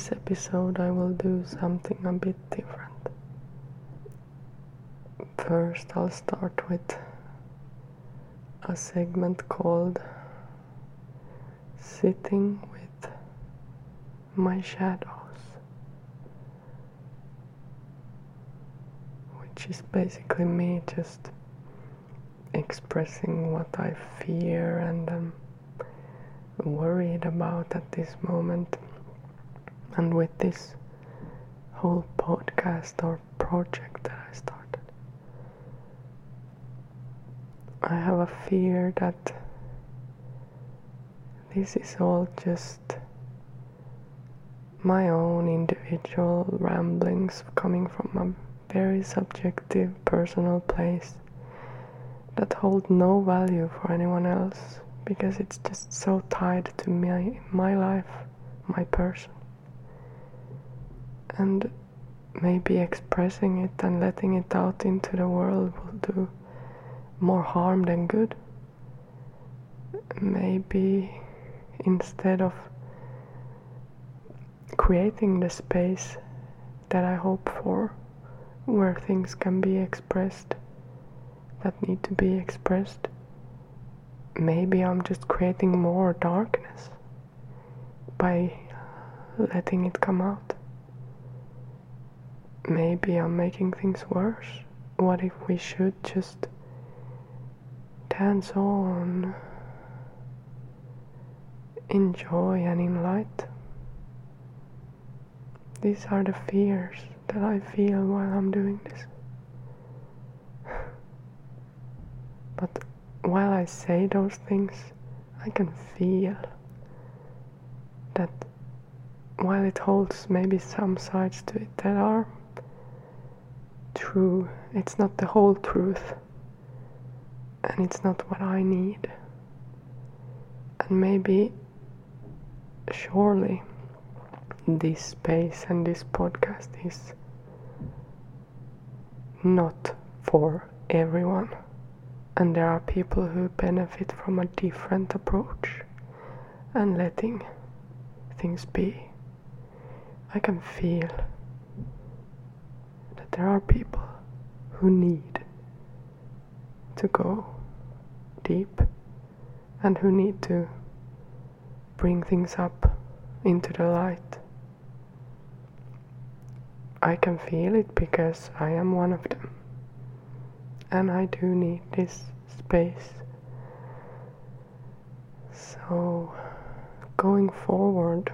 this episode, I will do something a bit different. First, I'll start with a segment called Sitting with My Shadows, which is basically me just expressing what I fear and am worried about at this moment. And with this whole podcast or project that I started, I have a fear that this is all just my own individual ramblings coming from a very subjective personal place that hold no value for anyone else because it's just so tied to my my life, my person. And maybe expressing it and letting it out into the world will do more harm than good. Maybe instead of creating the space that I hope for, where things can be expressed that need to be expressed. Maybe I'm just creating more darkness by letting it come out. Maybe I'm making things worse. What if we should just dance on, enjoy, and in light? These are the fears that I feel while I'm doing this. But while I say those things, I can feel that while it holds maybe some sides to it that are true, it's not the whole truth. And it's not what I need. And maybe, surely, this space and this podcast is not for everyone and there are people who benefit from a different approach and letting things be. I can feel there are people who need to go deep and who need to bring things up into the light. I can feel it because I am one of them and I do need this space. So, going forward,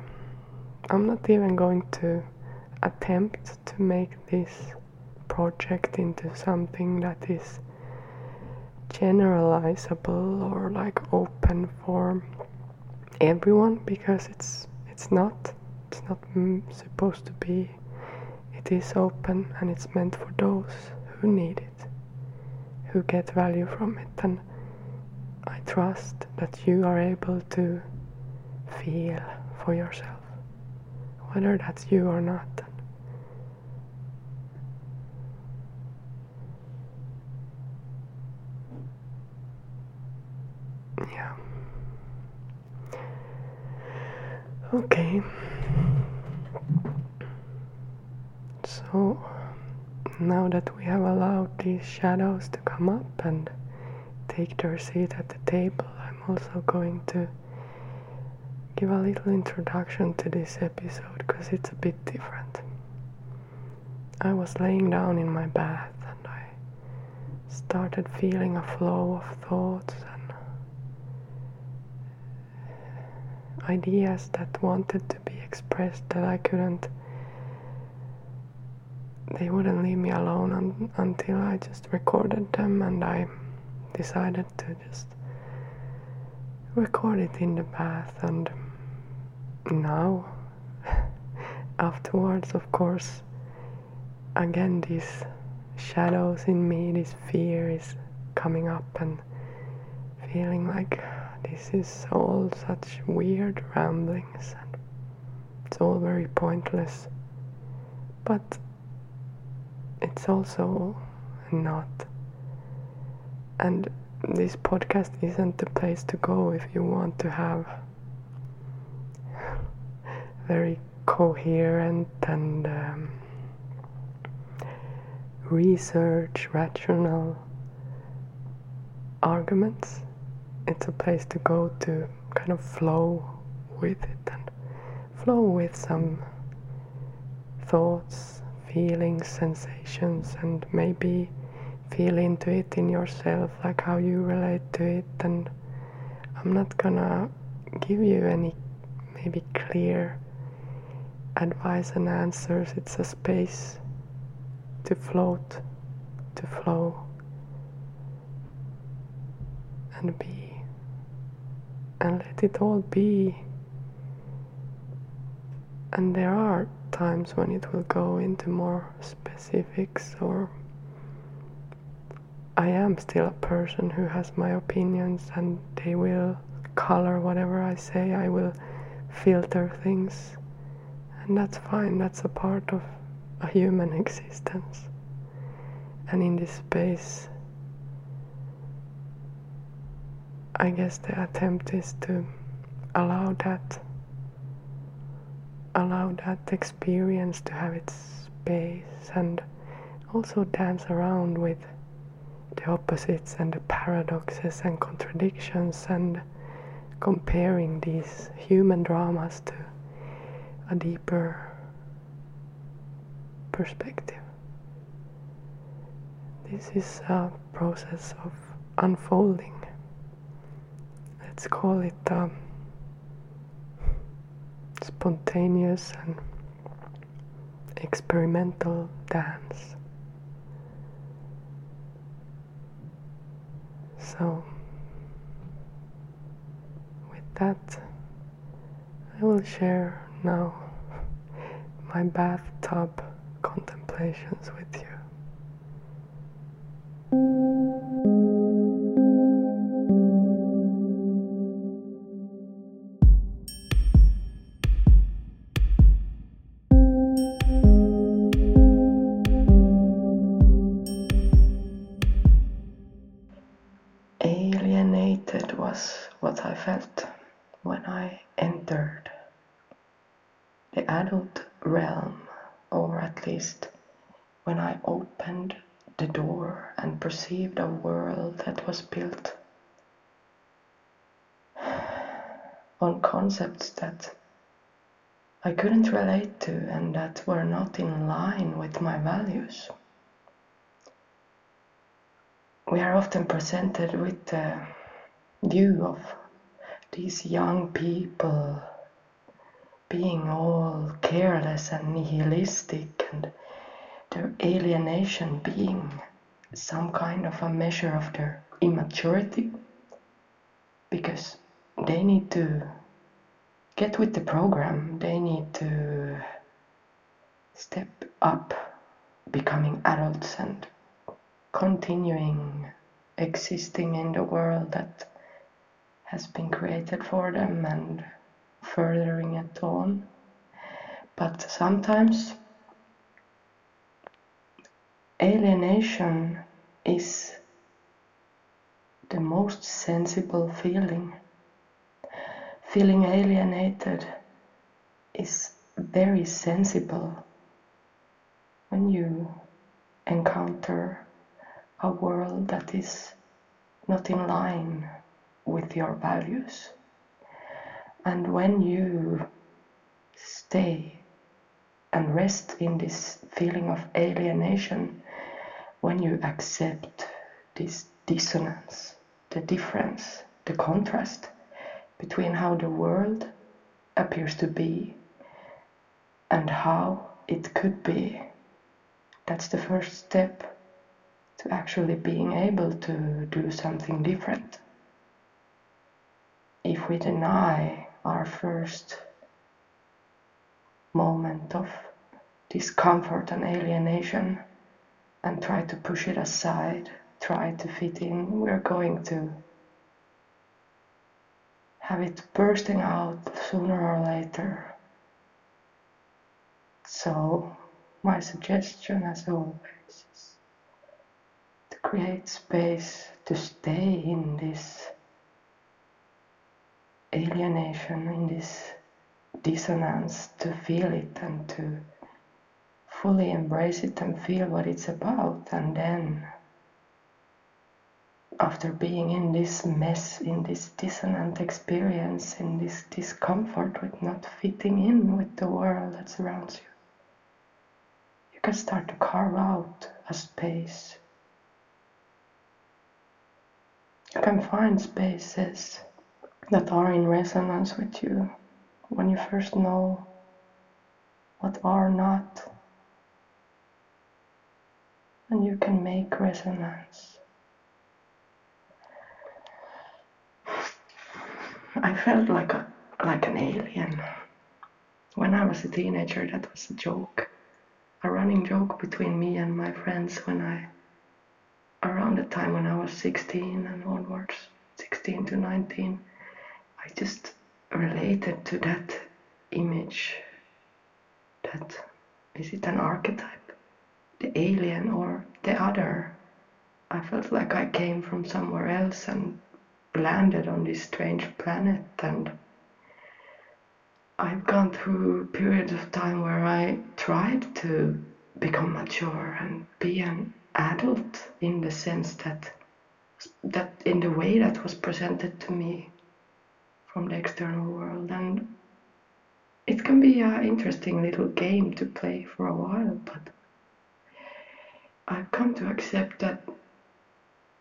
I'm not even going to attempt to make this project into something that is generalizable or like open for everyone because it's it's not it's not mm, supposed to be it is open and it's meant for those who need it who get value from it. And I trust that you are able to feel for yourself, whether that's you or not. So now that we have allowed these shadows to come up and take their seat at the table, I'm also going to give a little introduction to this episode because it's a bit different. I was laying down in my bath and I started feeling a flow of thoughts and ideas that wanted to be expressed that I couldn't they wouldn't leave me alone un- until I just recorded them and I decided to just record it in the bath. And now afterwards of course again these shadows in me this fear is coming up and feeling like this is all such weird ramblings and it's all very pointless but it's also not. And this podcast isn't the place to go if you want to have very coherent and um, research rational arguments. It's a place to go to kind of flow with it and flow with some thoughts, feelings, sensations, and maybe feel into it in yourself, like how you relate to it. And I'm not gonna give you any maybe clear advice and answers. It's a space to float, to flow, and be, and let it all be. And there are times when it will go into more specifics or I am still a person who has my opinions and they will color whatever I say. I will filter things. And that's fine, that's a part of a human existence. And in this space, I guess the attempt is to allow that allow that experience to have its space and also dance around with the opposites and the paradoxes and contradictions and comparing these human dramas to a deeper perspective. This is a process of unfolding. Let's call it um, spontaneous and experimental dance. So, with that, I will share now my bathtub contemplations with you. Perceived a world that was built on concepts that I couldn't relate to and that were not in line with my values. We are often presented with the view of these young people being all careless and nihilistic and their alienation being some kind of a measure of their immaturity because they need to get with the program, they need to step up, becoming adults and continuing existing in the world that has been created for them and furthering it on. But sometimes alienation is the most sensible feeling. Feeling alienated is very sensible when you encounter a world that is not in line with your values. And when you stay and rest in this feeling of alienation, when you accept this dissonance, the difference, the contrast between how the world appears to be and how it could be, that's the first step to actually being able to do something different. If we deny our first moment of discomfort and alienation and try to push it aside, try to fit in, we're going to have it bursting out sooner or later. So, my suggestion, as always, is to create space to stay in this alienation, in this dissonance to feel it and to fully embrace it and feel what it's about. And then, after being in this mess, in this dissonant experience, in this discomfort with not fitting in with the world that surrounds you, you can start to carve out a space. You can find spaces that are in resonance with you when you first know what are not and you can make resonance. I felt like a like an alien. When I was a teenager, that was a joke, a running joke between me and my friends when I, around the time when I was 16 and onwards, 16 to 19, I just related to that image. That is it an archetype? The alien or the other. I felt like I came from somewhere else and landed on this strange planet and I've gone through periods of time where I tried to become mature and be an adult in the sense that that in the way that was presented to me from the external world and it can be an interesting little game to play for a while but I've come to accept that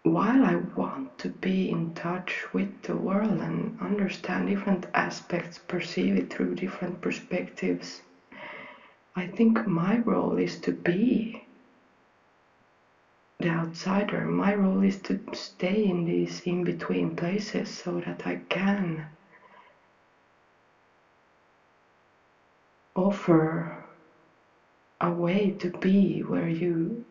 while I want to be in touch with the world and understand different aspects, perceive it through different perspectives, I think my role is to be the outsider. My role is to stay in these in between places so that I can offer a way to be where you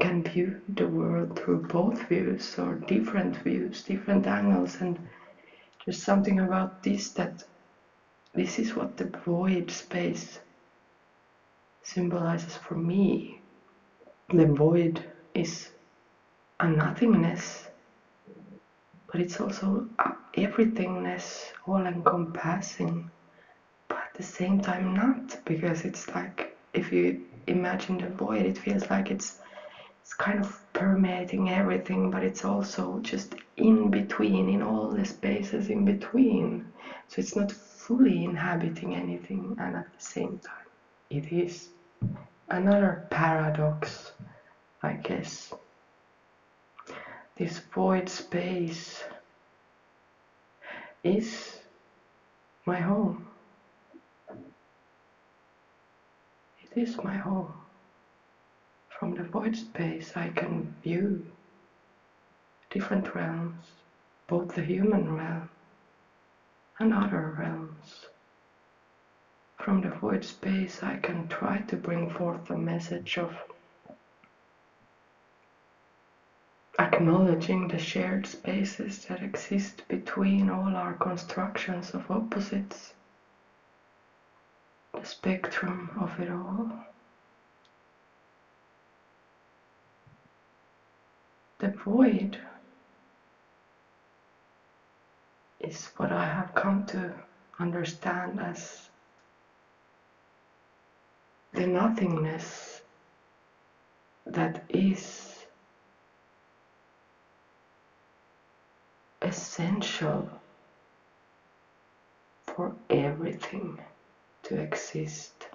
can view the world through both views or different views, different angles, and there's something about this that this is what the void space symbolizes for me. The void is a nothingness, but it's also everythingness, all encompassing, but at the same time not, because it's like if you imagine the void, it feels like it's it's kind of permeating everything, but it's also just in between, in all the spaces in between. So it's not fully inhabiting anything, and at the same time, it is. Another paradox, I guess. This void space is my home. It is my home. From the void space, I can view different realms, both the human realm and other realms. From the void space, I can try to bring forth a message of acknowledging the shared spaces that exist between all our constructions of opposites, the spectrum of it all. The void is what I have come to understand as the nothingness that is essential for everything to exist.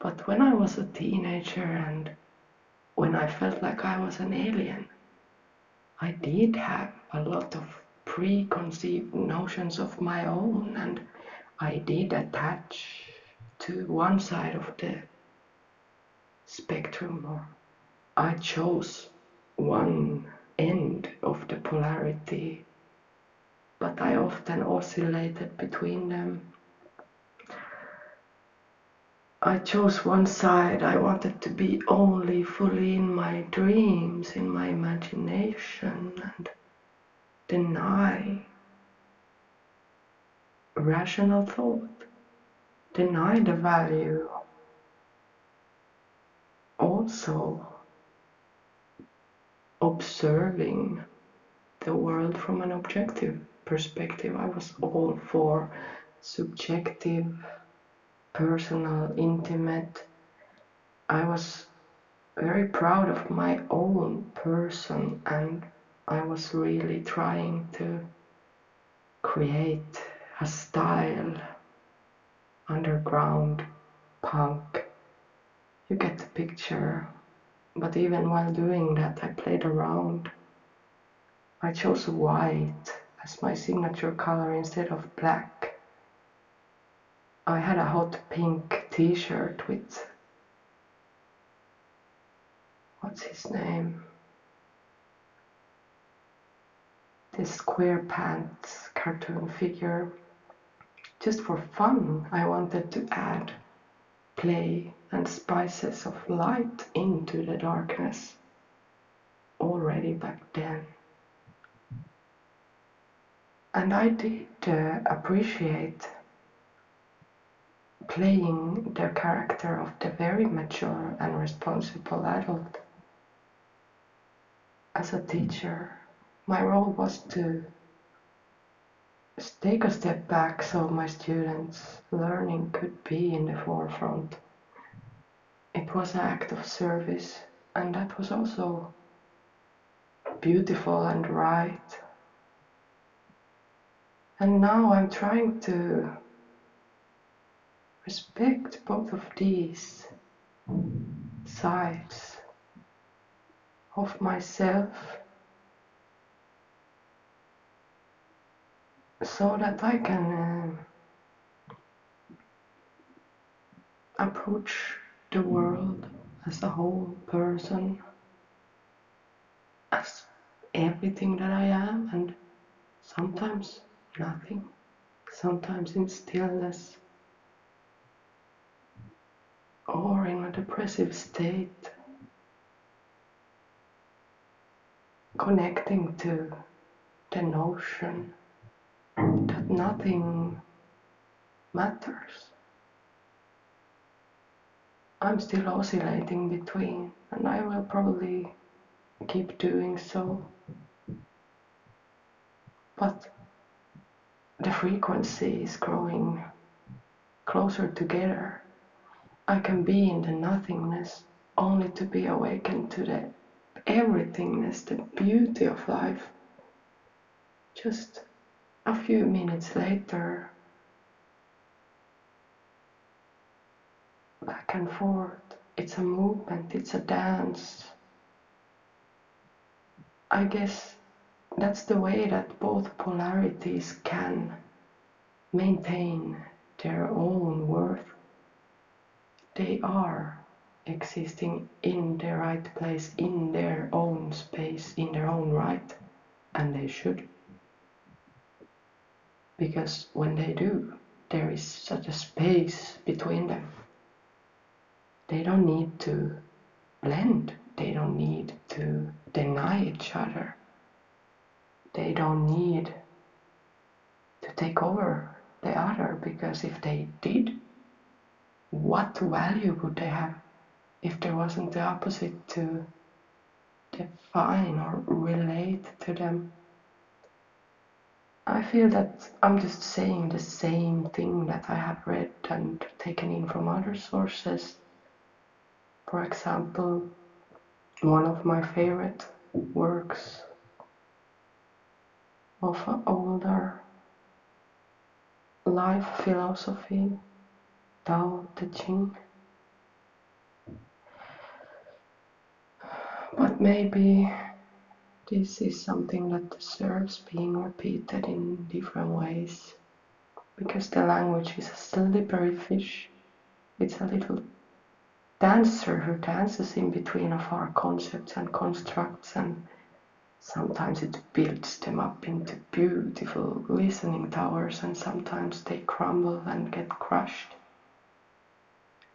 But when I was a teenager and when I felt like I was an alien, I did have a lot of preconceived notions of my own, and I did attach to one side of the spectrum, or I chose one end of the polarity, but I often oscillated between them I chose one side. I wanted to be only fully in my dreams, in my imagination, and deny rational thought, deny the value. Also, observing the world from an objective perspective. I was all for subjective, personal, intimate. I was very proud of my own person and I was really trying to create a style underground punk. You get the picture. But even while doing that, I played around. I chose white as my signature color instead of black. I had a hot pink t shirt with what's his name? This square pants cartoon figure. Just for fun, I wanted to add play and spices of light into the darkness already back then. And I did uh, appreciate playing the character of the very mature and responsible adult. As a teacher, my role was to take a step back so my students' learning could be in the forefront. It was an act of service, and that was also beautiful and right. And now I'm trying to respect both of these sides of myself so that I can uh, approach the world as a whole person, as everything that I am, and sometimes nothing, sometimes in stillness or in a depressive state, connecting to the notion that nothing matters. I'm still oscillating between, and I will probably keep doing so. But the frequency is growing closer together. I can be in the nothingness only to be awakened to the everythingness, the beauty of life. Just a few minutes later, back and forth, it's a movement, it's a dance. I guess that's the way that both polarities can maintain their own worth. They are existing in the right place, in their own space, in their own right, and they should. Because when they do, there is such a space between them. They don't need to blend, they don't need to deny each other. They don't need to take over the other because if they did, what value would they have if there wasn't the opposite to define or relate to them? I feel that I'm just saying the same thing that I have read and taken in from other sources. For example, one of my favorite works of older life philosophy, Tao Te Ching. But maybe this is something that deserves being repeated in different ways because the language is a slippery fish. It's a little dancer who dances in between of our concepts and constructs and sometimes it builds them up into beautiful listening towers and sometimes they crumble and get crushed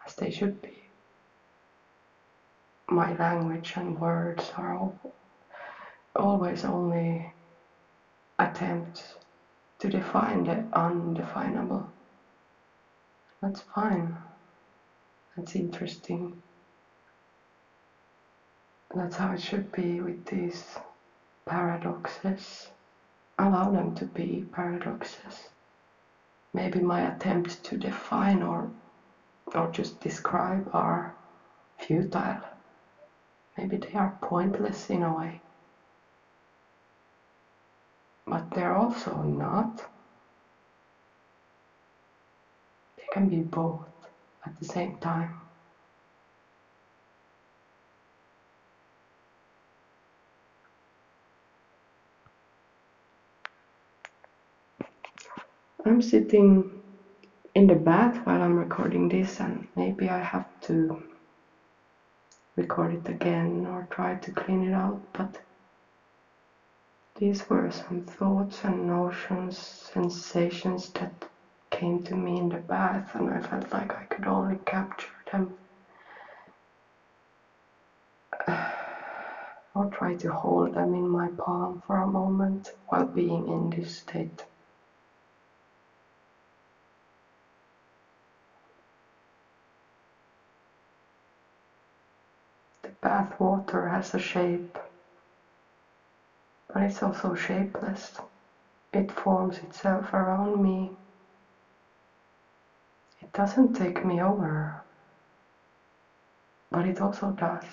as they should be my language and words are all, always only attempts to define the undefinable that's fine that's interesting. That's how it should be with these paradoxes. allow them to be paradoxes. Maybe my attempt to define or or just describe are futile. Maybe they are pointless in a way. But they're also not. They can be both at the same time. I'm sitting in the bath while I'm recording this, and maybe I have to record it again or try to clean it out, but these were some thoughts and notions, sensations that came to me in the bath, and I felt like I could only capture them or try to hold them in my palm for a moment while being in this state. Bath water has a shape, but it's also shapeless. It forms itself around me. It doesn't take me over, but it also does.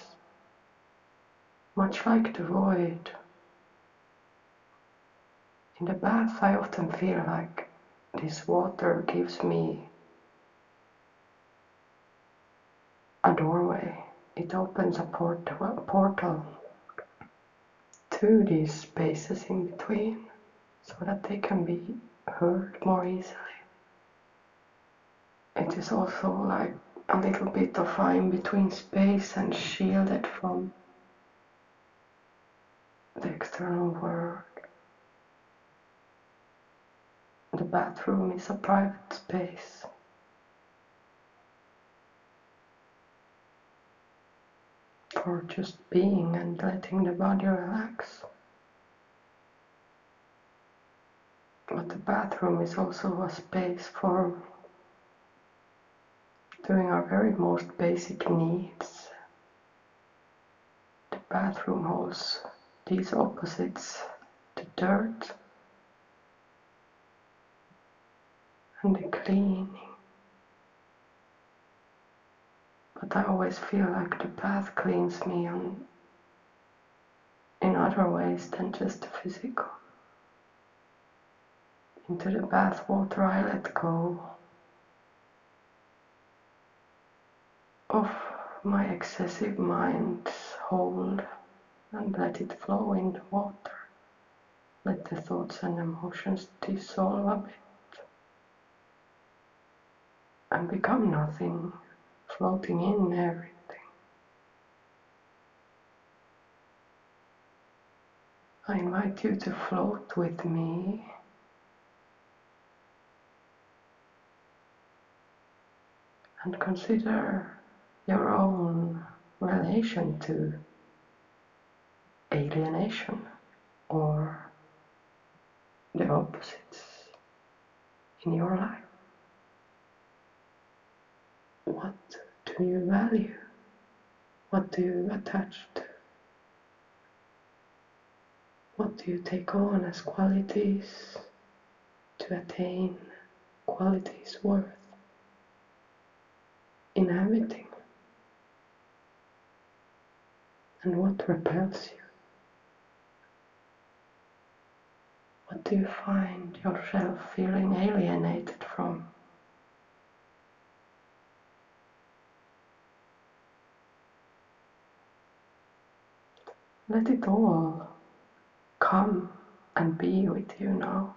Much like the void. In the bath, I often feel like this water gives me a doorway it opens a, port a portal to these spaces in between so that they can be heard more easily. It is also like a little bit of a in between space and shielded from the external world. The bathroom is a private space. For just being and letting the body relax. But the bathroom is also a space for doing our very most basic needs. The bathroom holds these opposites the dirt and the cleaning. But I always feel like the bath cleans me on in other ways than just the physical. Into the bath water I let go of my excessive mind's hold and let it flow in the water. Let the thoughts and emotions dissolve a bit and become nothing floating in everything. I invite you to float with me. And consider your own relation to alienation or the opposites in your life. What do you value? What do you attach to? What do you take on as qualities to attain qualities worth inhabiting? And what repels you? What do you find yourself feeling alienated from? Let it all come and be with you now.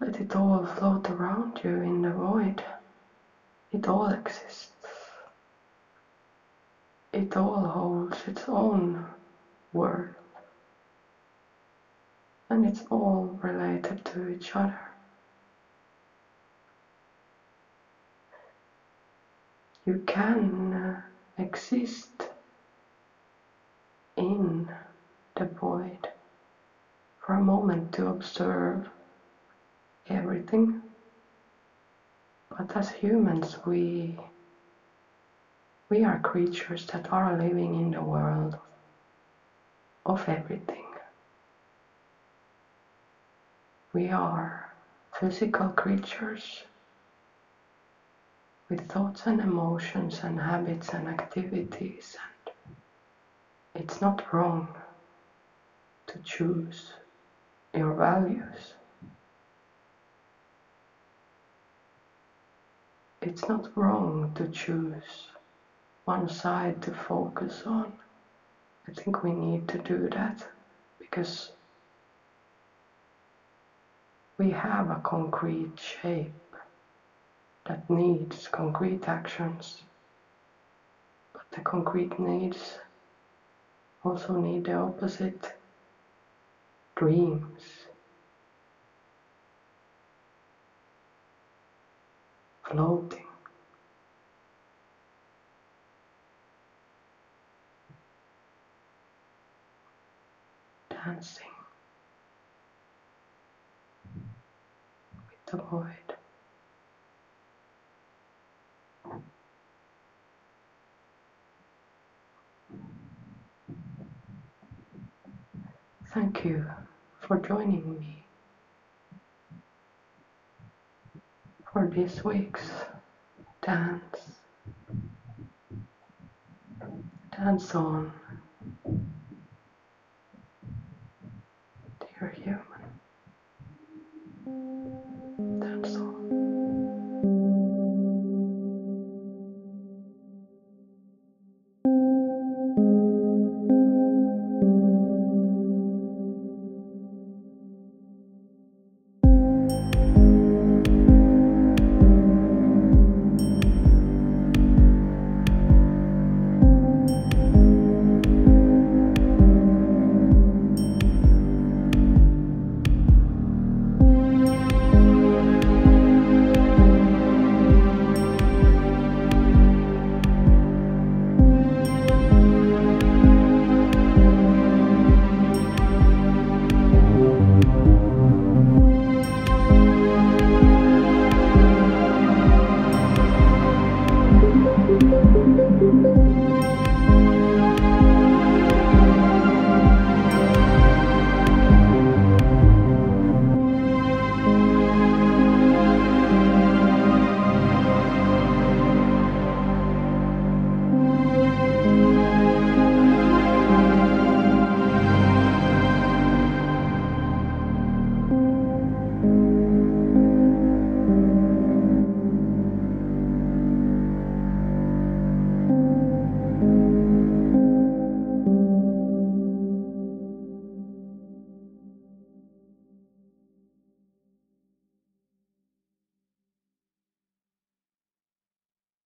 Let it all float around you in the void. It all exists. It all holds its own worth. And it's all related to each other. You can uh, exist in the void for a moment to observe everything. But as humans, we we are creatures that are living in the world of everything. we are physical creatures with thoughts and emotions and habits and activities and it's not wrong to choose your values. It's not wrong to choose one side to focus on. I think we need to do that because we have a concrete shape that needs concrete actions. But the concrete needs also need the opposite dreams, floating. Dancing with the void. Thank you for joining me for this week's dance, dance on, dear human.